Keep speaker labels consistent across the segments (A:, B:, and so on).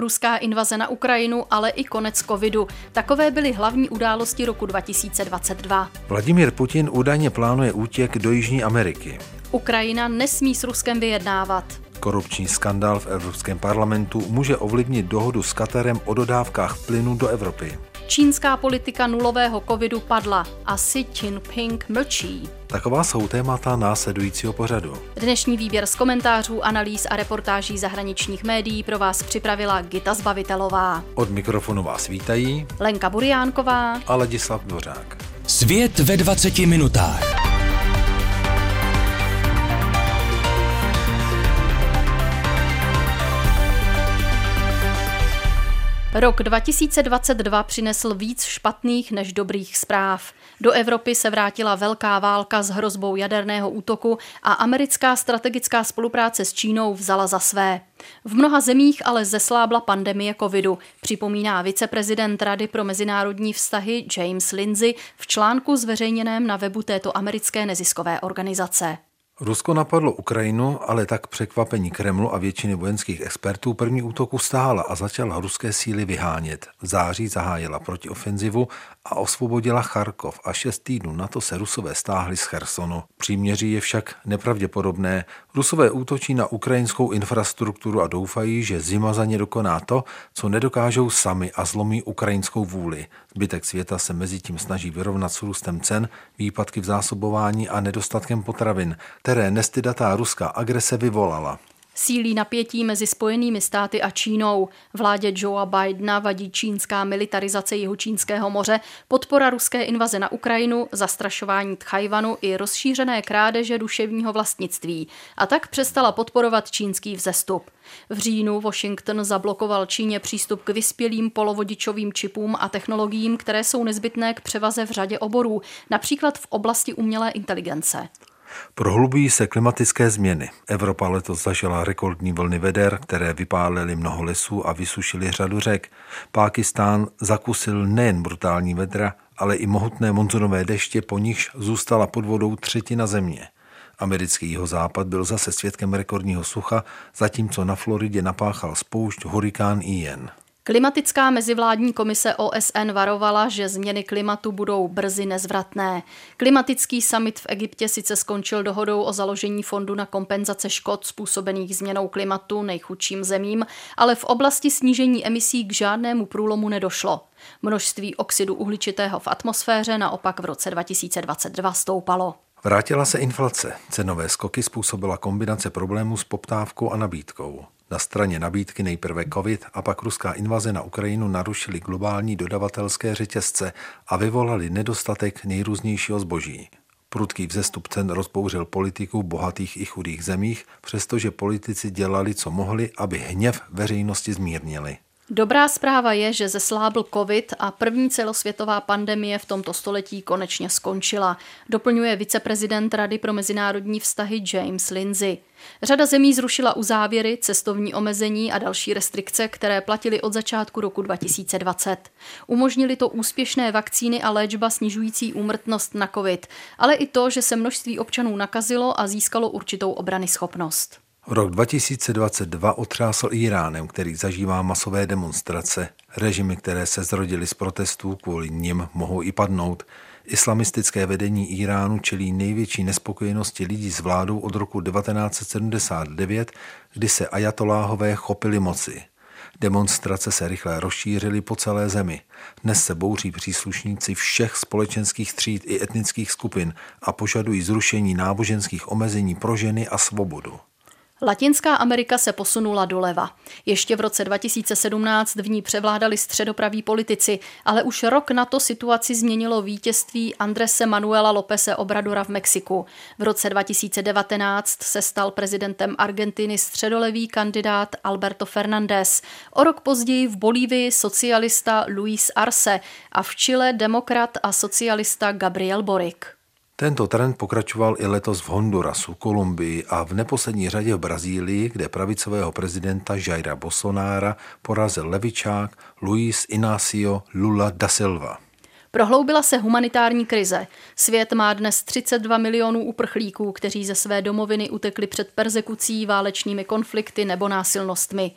A: Ruská invaze na Ukrajinu, ale i konec covidu. Takové byly hlavní události roku 2022.
B: Vladimír Putin údajně plánuje útěk do Jižní Ameriky.
A: Ukrajina nesmí s Ruskem vyjednávat.
B: Korupční skandál v Evropském parlamentu může ovlivnit dohodu s Katarem o dodávkách plynu do Evropy.
A: Čínská politika nulového covidu padla a Xi Jinping mlčí.
B: Taková jsou témata následujícího pořadu.
A: Dnešní výběr z komentářů, analýz a reportáží zahraničních médií pro vás připravila Gita Zbavitelová.
B: Od mikrofonu vás vítají
A: Lenka Buriánková
B: a Ladislav Dvořák.
C: Svět ve 20 minutách.
A: Rok 2022 přinesl víc špatných než dobrých zpráv. Do Evropy se vrátila velká válka s hrozbou jaderného útoku a americká strategická spolupráce s Čínou vzala za své. V mnoha zemích ale zeslábla pandemie covidu, připomíná viceprezident Rady pro mezinárodní vztahy James Lindsay v článku zveřejněném na webu této americké neziskové organizace.
B: Rusko napadlo Ukrajinu, ale tak překvapení Kremlu a většiny vojenských expertů první útoku stála a začala ruské síly vyhánět. V září zahájila protiofenzivu a osvobodila Charkov a šest týdnů na to se Rusové stáhli z Chersonu. Příměří je však nepravděpodobné. Rusové útočí na ukrajinskou infrastrukturu a doufají, že zima za ně dokoná to, co nedokážou sami a zlomí ukrajinskou vůli. Zbytek světa se mezi tím snaží vyrovnat s růstem cen, výpadky v zásobování a nedostatkem potravin, které nestydatá ruská agrese vyvolala.
A: Sílí napětí mezi Spojenými státy a Čínou. Vládě Joea Bidena vadí čínská militarizace Jihočínského moře, podpora ruské invaze na Ukrajinu, zastrašování Tchajvanu i rozšířené krádeže duševního vlastnictví. A tak přestala podporovat čínský vzestup. V říjnu Washington zablokoval Číně přístup k vyspělým polovodičovým čipům a technologiím, které jsou nezbytné k převaze v řadě oborů, například v oblasti umělé inteligence.
B: Prohlubují se klimatické změny. Evropa letos zažila rekordní vlny veder, které vypálily mnoho lesů a vysušily řadu řek. Pákistán zakusil nejen brutální vedra, ale i mohutné monzunové deště, po nichž zůstala pod vodou třetina země. Americký jeho západ byl zase svědkem rekordního sucha, zatímco na Floridě napáchal spoušť hurikán Ian.
A: Klimatická mezivládní komise OSN varovala, že změny klimatu budou brzy nezvratné. Klimatický summit v Egyptě sice skončil dohodou o založení fondu na kompenzace škod způsobených změnou klimatu nejchudším zemím, ale v oblasti snížení emisí k žádnému průlomu nedošlo. Množství oxidu uhličitého v atmosféře naopak v roce 2022 stoupalo.
B: Vrátila se inflace. Cenové skoky způsobila kombinace problémů s poptávkou a nabídkou. Na straně nabídky nejprve covid a pak ruská invaze na Ukrajinu narušily globální dodavatelské řetězce a vyvolali nedostatek nejrůznějšího zboží. Prudký vzestup cen rozbouřil politiku bohatých i chudých zemích, přestože politici dělali, co mohli, aby hněv veřejnosti zmírnili.
A: Dobrá zpráva je, že zeslábl covid a první celosvětová pandemie v tomto století konečně skončila, doplňuje viceprezident Rady pro mezinárodní vztahy James Lindsay. Řada zemí zrušila uzávěry, cestovní omezení a další restrikce, které platily od začátku roku 2020. Umožnili to úspěšné vakcíny a léčba snižující úmrtnost na covid, ale i to, že se množství občanů nakazilo a získalo určitou obrany schopnost.
B: Rok 2022 otřásl Iránem, který zažívá masové demonstrace. Režimy, které se zrodily z protestů, kvůli nim mohou i padnout. Islamistické vedení Iránu čelí největší nespokojenosti lidí s vládou od roku 1979, kdy se ajatoláhové chopili moci. Demonstrace se rychle rozšířily po celé zemi. Dnes se bouří příslušníci všech společenských tříd i etnických skupin a požadují zrušení náboženských omezení pro ženy a svobodu.
A: Latinská Amerika se posunula doleva. Ještě v roce 2017 v ní převládali středopraví politici, ale už rok na to situaci změnilo vítězství Andrese Manuela Lópeze Obradora v Mexiku. V roce 2019 se stal prezidentem Argentiny středolevý kandidát Alberto Fernández. O rok později v Bolívii socialista Luis Arce a v Chile demokrat a socialista Gabriel Boric.
B: Tento trend pokračoval i letos v Hondurasu, Kolumbii a v neposlední řadě v Brazílii, kde pravicového prezidenta Jaira Bolsonára porazil levičák Luis Inácio Lula da Silva.
A: Prohloubila se humanitární krize. Svět má dnes 32 milionů uprchlíků, kteří ze své domoviny utekli před persekucí, válečnými konflikty nebo násilnostmi.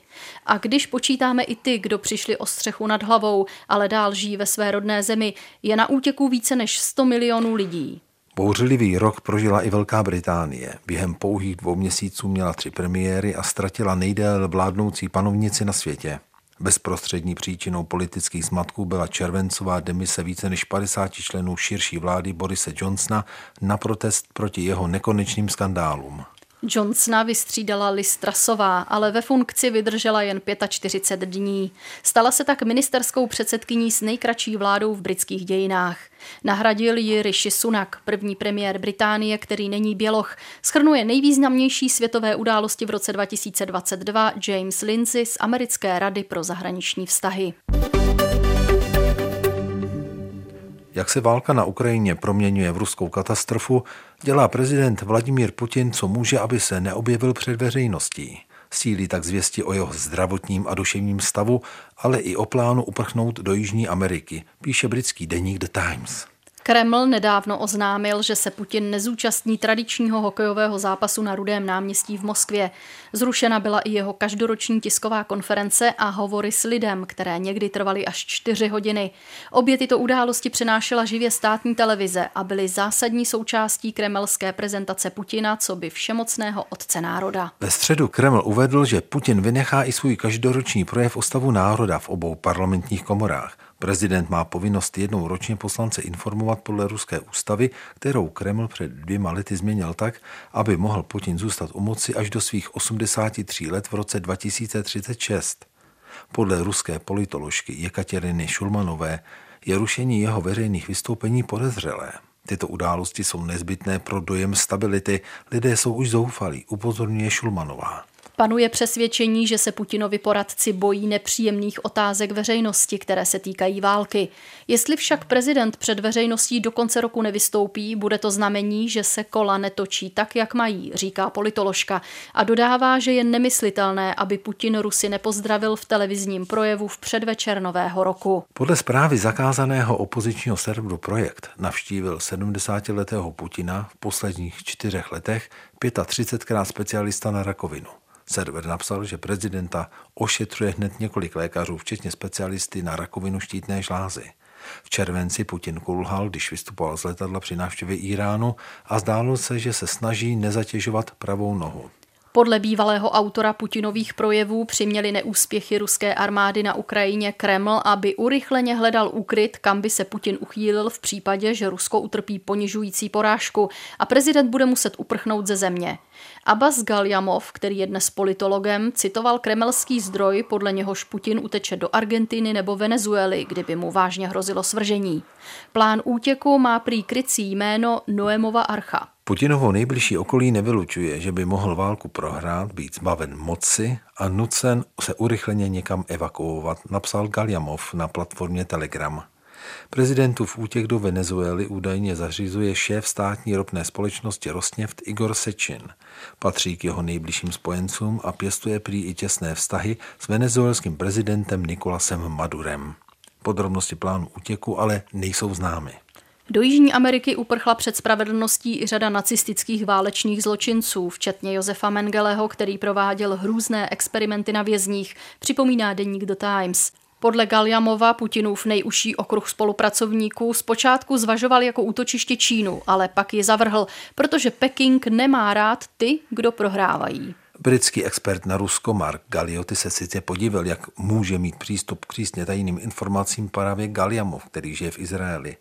A: A když počítáme i ty, kdo přišli o střechu nad hlavou, ale dál žijí ve své rodné zemi, je na útěku více než 100 milionů lidí.
B: Bouřlivý rok prožila i Velká Británie. Během pouhých dvou měsíců měla tři premiéry a ztratila nejdéle vládnoucí panovnici na světě. Bezprostřední příčinou politických zmatků byla červencová demise více než 50 členů širší vlády Borise Johnsona na protest proti jeho nekonečným skandálům.
A: Johnsona vystřídala Liz Trasová, ale ve funkci vydržela jen 45 dní. Stala se tak ministerskou předsedkyní s nejkratší vládou v britských dějinách. Nahradil ji Rishi Sunak, první premiér Británie, který není běloch. Schrnuje nejvýznamnější světové události v roce 2022 James Lindsay z Americké rady pro zahraniční vztahy.
B: Jak se válka na Ukrajině proměňuje v ruskou katastrofu, dělá prezident Vladimír Putin, co může, aby se neobjevil před veřejností. Sílí tak zvěsti o jeho zdravotním a duševním stavu, ale i o plánu uprchnout do Jižní Ameriky, píše britský deník The Times.
A: Kreml nedávno oznámil, že se Putin nezúčastní tradičního hokejového zápasu na Rudém náměstí v Moskvě. Zrušena byla i jeho každoroční tisková konference a hovory s lidem, které někdy trvaly až čtyři hodiny. Obě tyto události přenášela živě státní televize a byly zásadní součástí kremelské prezentace Putina, co by všemocného otce národa.
B: Ve středu Kreml uvedl, že Putin vynechá i svůj každoroční projev o stavu národa v obou parlamentních komorách. Prezident má povinnost jednou ročně poslance informovat podle ruské ústavy, kterou Kreml před dvěma lety změnil tak, aby mohl Putin zůstat u moci až do svých 83 let v roce 2036. Podle ruské politoložky Jekateriny Šulmanové je rušení jeho veřejných vystoupení podezřelé. Tyto události jsou nezbytné pro dojem stability, lidé jsou už zoufalí, upozorňuje Šulmanová.
A: Panuje přesvědčení, že se Putinovi poradci bojí nepříjemných otázek veřejnosti, které se týkají války. Jestli však prezident před veřejností do konce roku nevystoupí, bude to znamení, že se kola netočí tak, jak mají, říká politoložka a dodává, že je nemyslitelné, aby Putin Rusy nepozdravil v televizním projevu v předvečer nového roku.
B: Podle zprávy zakázaného opozičního serveru Projekt navštívil 70-letého Putina v posledních čtyřech letech 35krát specialista na rakovinu. Server napsal, že prezidenta ošetřuje hned několik lékařů, včetně specialisty na rakovinu štítné žlázy. V červenci Putin kulhal, když vystupoval z letadla při návštěvě Iránu a zdálo se, že se snaží nezatěžovat pravou nohu.
A: Podle bývalého autora Putinových projevů přiměli neúspěchy ruské armády na Ukrajině Kreml, aby urychleně hledal úkryt, kam by se Putin uchýlil v případě, že Rusko utrpí ponižující porážku a prezident bude muset uprchnout ze země. Abbas Galjamov, který je dnes politologem, citoval kremelský zdroj, podle něhož Putin uteče do Argentiny nebo Venezuely, kdyby mu vážně hrozilo svržení. Plán útěku má prý krycí jméno Noemova archa.
B: Putinovo nejbližší okolí nevylučuje, že by mohl válku prohrát, být zbaven moci a nucen se urychleně někam evakuovat, napsal Galjamov na platformě Telegram. Prezidentův útěk do Venezuely údajně zařizuje šéf státní ropné společnosti Rosneft Igor Sečin. Patří k jeho nejbližším spojencům a pěstuje prý i těsné vztahy s venezuelským prezidentem Nikolasem Madurem. Podrobnosti plánu útěku ale nejsou známy.
A: Do Jižní Ameriky uprchla před spravedlností i řada nacistických válečných zločinců, včetně Josefa Mengeleho, který prováděl hrůzné experimenty na vězních, připomíná deník The Times. Podle Galjamova Putinův nejužší okruh spolupracovníků zpočátku zvažoval jako útočiště Čínu, ale pak ji zavrhl, protože Peking nemá rád ty, kdo prohrávají.
B: Britský expert na Rusko Mark Galioty se sice podíval, jak může mít přístup k přísně tajným informacím právě Galjamov, který žije v Izraeli.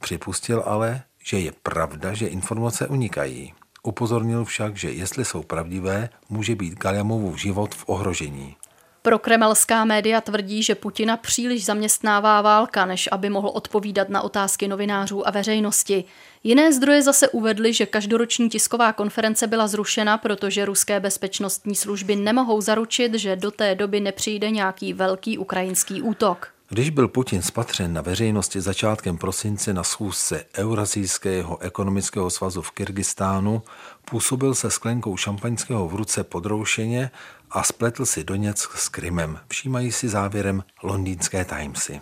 B: Připustil ale, že je pravda, že informace unikají. Upozornil však, že jestli jsou pravdivé, může být Galjamovův život v ohrožení.
A: Pro kremelská média tvrdí, že Putina příliš zaměstnává válka, než aby mohl odpovídat na otázky novinářů a veřejnosti. Jiné zdroje zase uvedly, že každoroční tisková konference byla zrušena, protože ruské bezpečnostní služby nemohou zaručit, že do té doby nepřijde nějaký velký ukrajinský útok.
B: Když byl Putin spatřen na veřejnosti začátkem prosince na schůzce Eurazijského ekonomického svazu v Kyrgyzstánu, působil se sklenkou šampaňského v ruce podroušeně a spletl si Doněck s Krymem. Všímají si závěrem londýnské Timesy.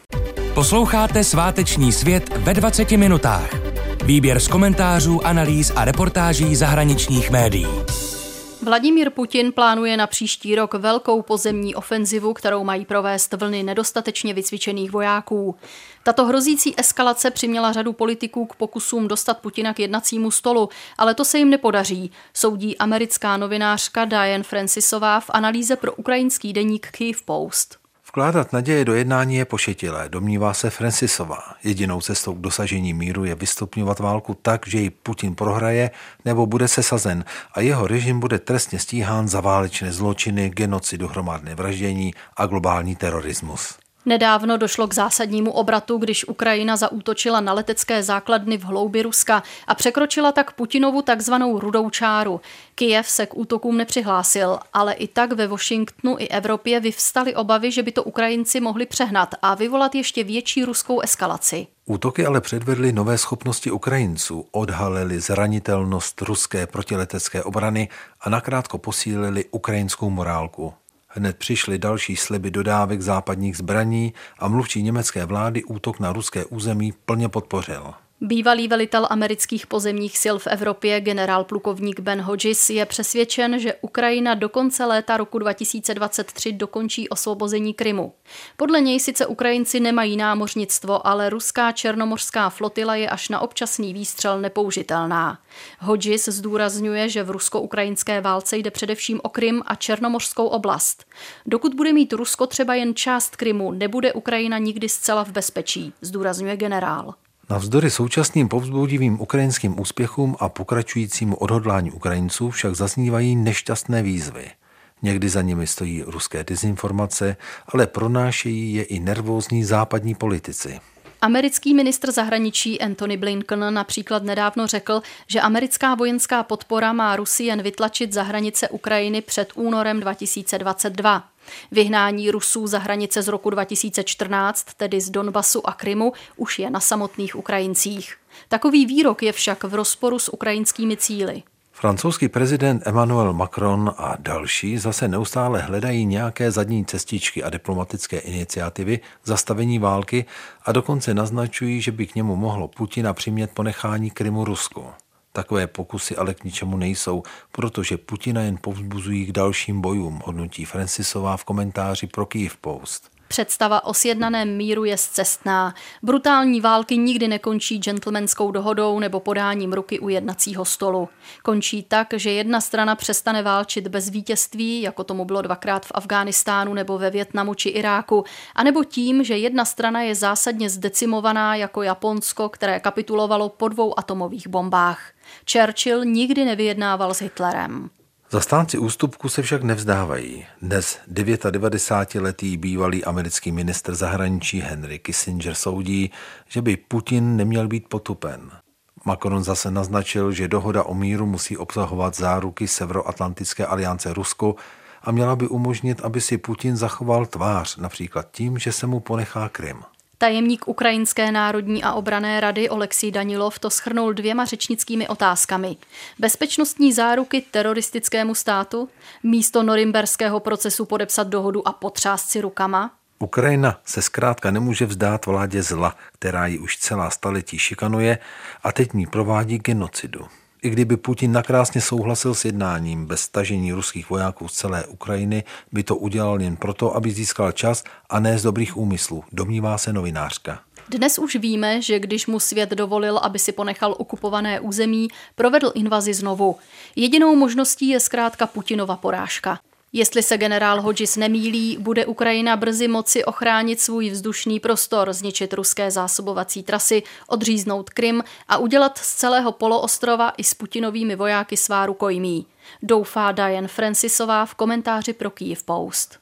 C: Posloucháte sváteční svět ve 20 minutách. Výběr z komentářů, analýz a reportáží zahraničních médií.
A: Vladimír Putin plánuje na příští rok velkou pozemní ofenzivu, kterou mají provést vlny nedostatečně vycvičených vojáků. Tato hrozící eskalace přiměla řadu politiků k pokusům dostat Putina k jednacímu stolu, ale to se jim nepodaří, soudí americká novinářka Diane Francisová v analýze pro ukrajinský deník Kyiv Post.
B: Vkládat naděje do jednání je pošetilé, domnívá se Francisová. Jedinou cestou k dosažení míru je vystupňovat válku tak, že ji Putin prohraje nebo bude sesazen a jeho režim bude trestně stíhán za válečné zločiny, genocidu, hromadné vraždění a globální terorismus.
A: Nedávno došlo k zásadnímu obratu, když Ukrajina zaútočila na letecké základny v hloubi Ruska a překročila tak Putinovu takzvanou rudou čáru. Kijev se k útokům nepřihlásil, ale i tak ve Washingtonu i Evropě vyvstaly obavy, že by to Ukrajinci mohli přehnat a vyvolat ještě větší ruskou eskalaci.
B: Útoky ale předvedly nové schopnosti Ukrajinců, odhalili zranitelnost ruské protiletecké obrany a nakrátko posílili ukrajinskou morálku. Hned přišly další sliby dodávek západních zbraní a mluvčí německé vlády útok na ruské území plně podpořil.
A: Bývalý velitel amerických pozemních sil v Evropě, generál plukovník Ben Hodges, je přesvědčen, že Ukrajina do konce léta roku 2023 dokončí osvobození Krymu. Podle něj sice Ukrajinci nemají námořnictvo, ale ruská černomořská flotila je až na občasný výstřel nepoužitelná. Hodges zdůrazňuje, že v rusko-ukrajinské válce jde především o Krym a černomořskou oblast. Dokud bude mít Rusko třeba jen část Krymu, nebude Ukrajina nikdy zcela v bezpečí, zdůrazňuje generál.
B: Navzdory současným povzbudivým ukrajinským úspěchům a pokračujícímu odhodlání Ukrajinců však zaznívají nešťastné výzvy. Někdy za nimi stojí ruské dezinformace, ale pronášejí je i nervózní západní politici.
A: Americký ministr zahraničí Antony Blinken například nedávno řekl, že americká vojenská podpora má Rusy jen vytlačit za hranice Ukrajiny před únorem 2022. Vyhnání Rusů za hranice z roku 2014, tedy z Donbasu a Krymu, už je na samotných Ukrajincích. Takový výrok je však v rozporu s ukrajinskými cíly.
B: Francouzský prezident Emmanuel Macron a další zase neustále hledají nějaké zadní cestičky a diplomatické iniciativy zastavení války a dokonce naznačují, že by k němu mohlo Putina přimět ponechání Krymu Rusku. Takové pokusy ale k ničemu nejsou, protože Putina jen povzbuzují k dalším bojům, hodnotí Francisová v komentáři pro Kyiv Post.
A: Představa o sjednaném míru je zcestná. Brutální války nikdy nekončí gentlemanskou dohodou nebo podáním ruky u jednacího stolu. Končí tak, že jedna strana přestane válčit bez vítězství, jako tomu bylo dvakrát v Afghánistánu nebo ve Větnamu či Iráku, anebo tím, že jedna strana je zásadně zdecimovaná jako Japonsko, které kapitulovalo po dvou atomových bombách. Churchill nikdy nevyjednával s Hitlerem.
B: Zastánci ústupku se však nevzdávají. Dnes 99-letý bývalý americký ministr zahraničí Henry Kissinger soudí, že by Putin neměl být potupen. Macron zase naznačil, že dohoda o míru musí obsahovat záruky Severoatlantické aliance Rusko a měla by umožnit, aby si Putin zachoval tvář, například tím, že se mu ponechá Krym.
A: Tajemník Ukrajinské národní a obrané rady Oleksij Danilov to schrnul dvěma řečnickými otázkami. Bezpečnostní záruky teroristickému státu, místo norimberského procesu podepsat dohodu a potřást si rukama,
B: Ukrajina se zkrátka nemůže vzdát vládě zla, která ji už celá staletí šikanuje a teď ní provádí genocidu. I kdyby Putin nakrásně souhlasil s jednáním bez stažení ruských vojáků z celé Ukrajiny, by to udělal jen proto, aby získal čas a ne z dobrých úmyslů, domnívá se novinářka.
A: Dnes už víme, že když mu svět dovolil, aby si ponechal okupované území, provedl invazi znovu. Jedinou možností je zkrátka Putinova porážka. Jestli se generál Hodges nemýlí, bude Ukrajina brzy moci ochránit svůj vzdušný prostor, zničit ruské zásobovací trasy, odříznout Krym a udělat z celého poloostrova i s Putinovými vojáky svá rukojmí. Doufá Diane Francisová v komentáři pro Kyiv Post.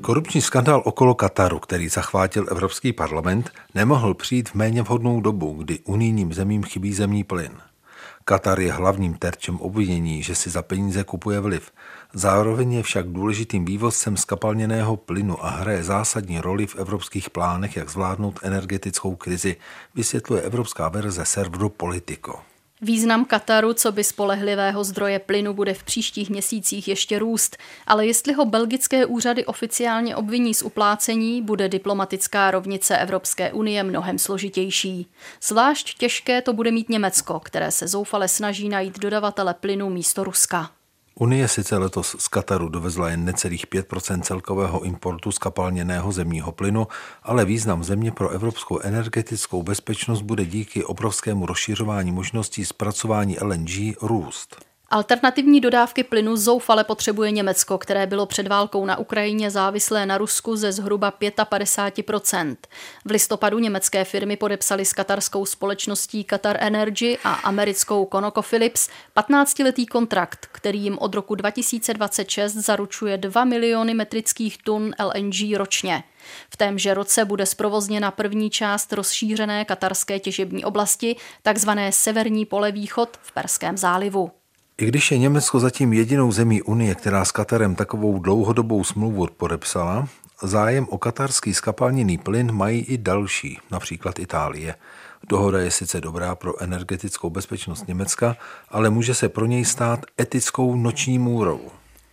B: Korupční skandál okolo Kataru, který zachvátil Evropský parlament, nemohl přijít v méně vhodnou dobu, kdy unijním zemím chybí zemní plyn. Katar je hlavním terčem obvinění, že si za peníze kupuje vliv. Zároveň je však důležitým vývozcem skapalněného plynu a hraje zásadní roli v evropských plánech, jak zvládnout energetickou krizi, vysvětluje evropská verze serveru Politico.
A: Význam Kataru, co by spolehlivého zdroje plynu, bude v příštích měsících ještě růst, ale jestli ho belgické úřady oficiálně obviní z uplácení, bude diplomatická rovnice Evropské unie mnohem složitější. Zvlášť těžké to bude mít Německo, které se zoufale snaží najít dodavatele plynu místo Ruska.
B: Unie sice letos z Kataru dovezla jen necelých 5% celkového importu skapalněného zemního plynu, ale význam země pro evropskou energetickou bezpečnost bude díky obrovskému rozšiřování možností zpracování LNG růst.
A: Alternativní dodávky plynu zoufale potřebuje Německo, které bylo před válkou na Ukrajině závislé na Rusku ze zhruba 55%. V listopadu německé firmy podepsaly s katarskou společností Qatar Energy a americkou ConocoPhillips 15-letý kontrakt, který jim od roku 2026 zaručuje 2 miliony metrických tun LNG ročně. V témže roce bude zprovozněna první část rozšířené katarské těžební oblasti, takzvané Severní pole východ v Perském zálivu.
B: I když je Německo zatím jedinou zemí Unie, která s Katarem takovou dlouhodobou smlouvu podepsala, zájem o katarský skapalněný plyn mají i další, například Itálie. Dohoda je sice dobrá pro energetickou bezpečnost Německa, ale může se pro něj stát etickou noční můrou.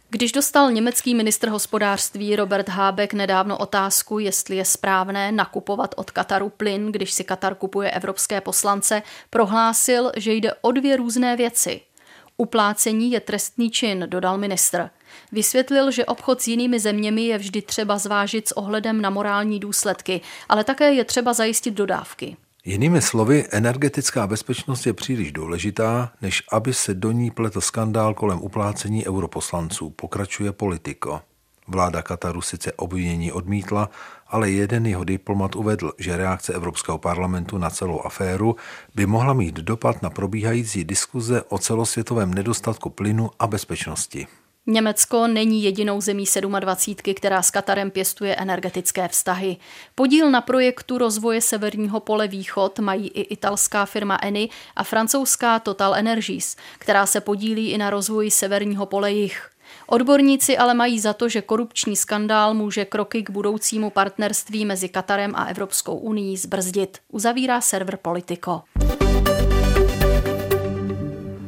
A: Když dostal německý ministr hospodářství Robert Habeck nedávno otázku, jestli je správné nakupovat od Kataru plyn, když si Katar kupuje evropské poslance, prohlásil, že jde o dvě různé věci. Uplácení je trestný čin, dodal ministr. Vysvětlil, že obchod s jinými zeměmi je vždy třeba zvážit s ohledem na morální důsledky, ale také je třeba zajistit dodávky.
B: Jinými slovy, energetická bezpečnost je příliš důležitá, než aby se do ní pletl skandál kolem uplácení europoslanců, pokračuje politiko. Vláda Kataru sice obvinění odmítla, ale jeden jeho diplomat uvedl, že reakce Evropského parlamentu na celou aféru by mohla mít dopad na probíhající diskuze o celosvětovém nedostatku plynu a bezpečnosti.
A: Německo není jedinou zemí 27, která s Katarem pěstuje energetické vztahy. Podíl na projektu rozvoje severního pole východ mají i italská firma Eni a francouzská Total Energies, která se podílí i na rozvoji severního pole jich. Odborníci ale mají za to, že korupční skandál může kroky k budoucímu partnerství mezi Katarem a Evropskou unii zbrzdit, uzavírá server Politico.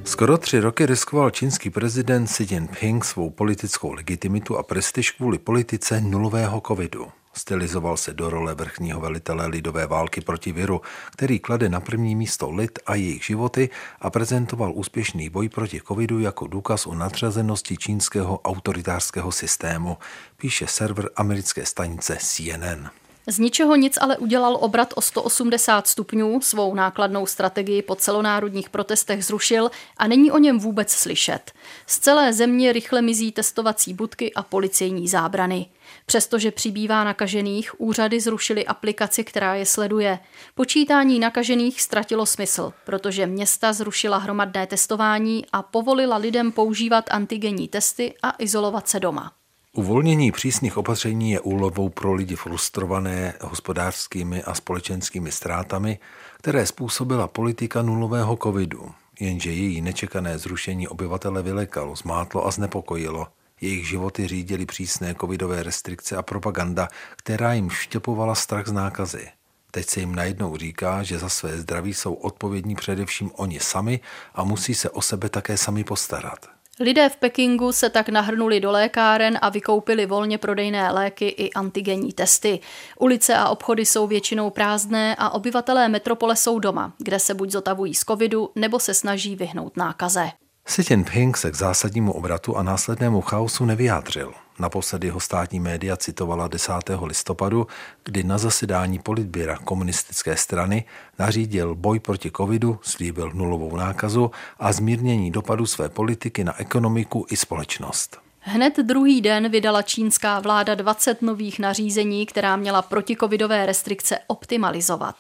B: Skoro tři roky riskoval čínský prezident Xi Jinping svou politickou legitimitu a prestiž kvůli politice nulového covidu. Stylizoval se do role vrchního velitele lidové války proti viru, který klade na první místo lid a jejich životy a prezentoval úspěšný boj proti covidu jako důkaz o nadřazenosti čínského autoritářského systému, píše server americké stanice CNN.
A: Z ničeho nic ale udělal obrat o 180 stupňů, svou nákladnou strategii po celonárodních protestech zrušil a není o něm vůbec slyšet. Z celé země rychle mizí testovací budky a policejní zábrany. Přestože přibývá nakažených, úřady zrušily aplikaci, která je sleduje. Počítání nakažených ztratilo smysl, protože města zrušila hromadné testování a povolila lidem používat antigenní testy a izolovat se doma.
B: Uvolnění přísných opatření je úlovou pro lidi frustrované hospodářskými a společenskými ztrátami, které způsobila politika nulového covidu, jenže její nečekané zrušení obyvatele vylekalo, zmátlo a znepokojilo. Jejich životy řídily přísné covidové restrikce a propaganda, která jim štěpovala strach z nákazy. Teď se jim najednou říká, že za své zdraví jsou odpovědní především oni sami a musí se o sebe také sami postarat.
A: Lidé v Pekingu se tak nahrnuli do lékáren a vykoupili volně prodejné léky i antigenní testy. Ulice a obchody jsou většinou prázdné a obyvatelé metropole jsou doma, kde se buď zotavují z covidu, nebo se snaží vyhnout nákaze.
B: Xi Jinping se k zásadnímu obratu a následnému chaosu nevyjádřil. Naposledy ho státní média citovala 10. listopadu, kdy na zasedání politběra komunistické strany nařídil boj proti covidu, slíbil nulovou nákazu a zmírnění dopadu své politiky na ekonomiku i společnost.
A: Hned druhý den vydala čínská vláda 20 nových nařízení, která měla protikovidové restrikce optimalizovat.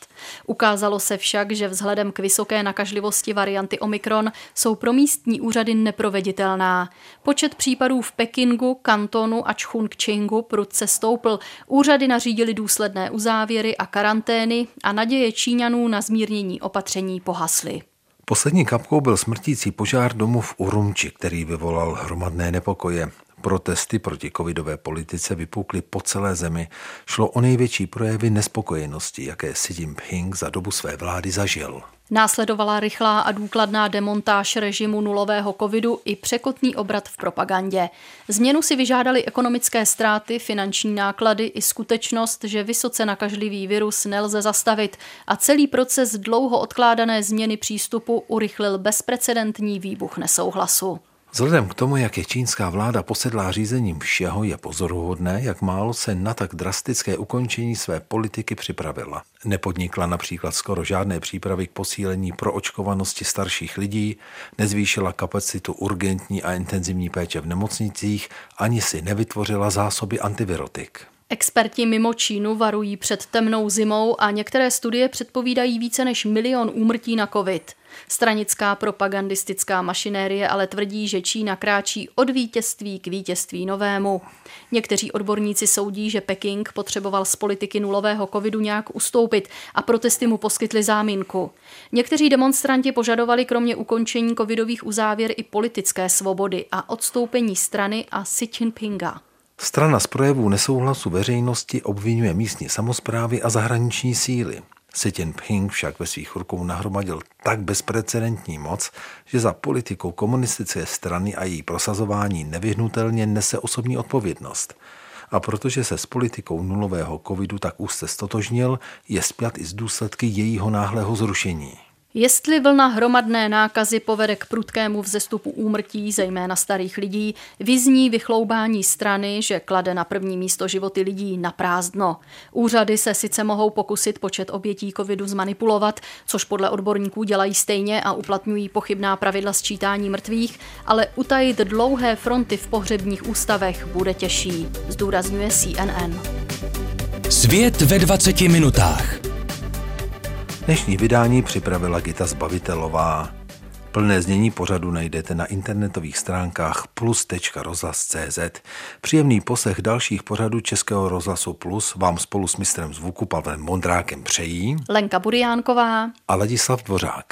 A: Ukázalo se však, že vzhledem k vysoké nakažlivosti varianty Omikron jsou pro místní úřady neproveditelná. Počet případů v Pekingu, Kantonu a Chongqingu prudce stoupl. Úřady nařídili důsledné uzávěry a karantény a naděje Číňanů na zmírnění opatření pohasly.
B: Poslední kapkou byl smrtící požár domu v Urumči, který vyvolal hromadné nepokoje. Protesty proti covidové politice vypukly po celé zemi. Šlo o největší projevy nespokojenosti, jaké Xi Jinping za dobu své vlády zažil.
A: Následovala rychlá a důkladná demontáž režimu nulového covidu i překotný obrat v propagandě. Změnu si vyžádali ekonomické ztráty, finanční náklady i skutečnost, že vysoce nakažlivý virus nelze zastavit a celý proces dlouho odkládané změny přístupu urychlil bezprecedentní výbuch nesouhlasu.
B: Vzhledem k tomu, jak je čínská vláda posedlá řízením všeho, je pozoruhodné, jak málo se na tak drastické ukončení své politiky připravila. Nepodnikla například skoro žádné přípravy k posílení proočkovanosti starších lidí, nezvýšila kapacitu urgentní a intenzivní péče v nemocnicích, ani si nevytvořila zásoby antivirotik.
A: Experti mimo Čínu varují před temnou zimou a některé studie předpovídají více než milion úmrtí na COVID. Stranická propagandistická mašinérie ale tvrdí, že Čína kráčí od vítězství k vítězství novému. Někteří odborníci soudí, že Peking potřeboval z politiky nulového covidu nějak ustoupit a protesty mu poskytly záminku. Někteří demonstranti požadovali kromě ukončení covidových uzávěr i politické svobody a odstoupení strany a Xi Jinpinga.
B: Strana z projevů nesouhlasu veřejnosti obvinuje místní samozprávy a zahraniční síly. Xi Jinping však ve svých rukou nahromadil tak bezprecedentní moc, že za politikou komunistické strany a její prosazování nevyhnutelně nese osobní odpovědnost. A protože se s politikou nulového covidu tak úzce stotožnil, je spjat i z důsledky jejího náhlého zrušení.
A: Jestli vlna hromadné nákazy povede k prudkému vzestupu úmrtí, zejména starých lidí, vyzní vychloubání strany, že klade na první místo životy lidí na prázdno. Úřady se sice mohou pokusit počet obětí covidu zmanipulovat, což podle odborníků dělají stejně a uplatňují pochybná pravidla sčítání mrtvých, ale utajit dlouhé fronty v pohřebních ústavech bude těžší, zdůrazňuje CNN.
C: Svět ve 20 minutách.
B: Dnešní vydání připravila Gita Zbavitelová. Plné znění pořadu najdete na internetových stránkách plus.rozhlas.cz. Příjemný poslech dalších pořadů Českého rozhlasu Plus vám spolu s mistrem zvuku Pavlem Mondrákem přejí
A: Lenka Buriánková
B: a Ladislav Dvořák.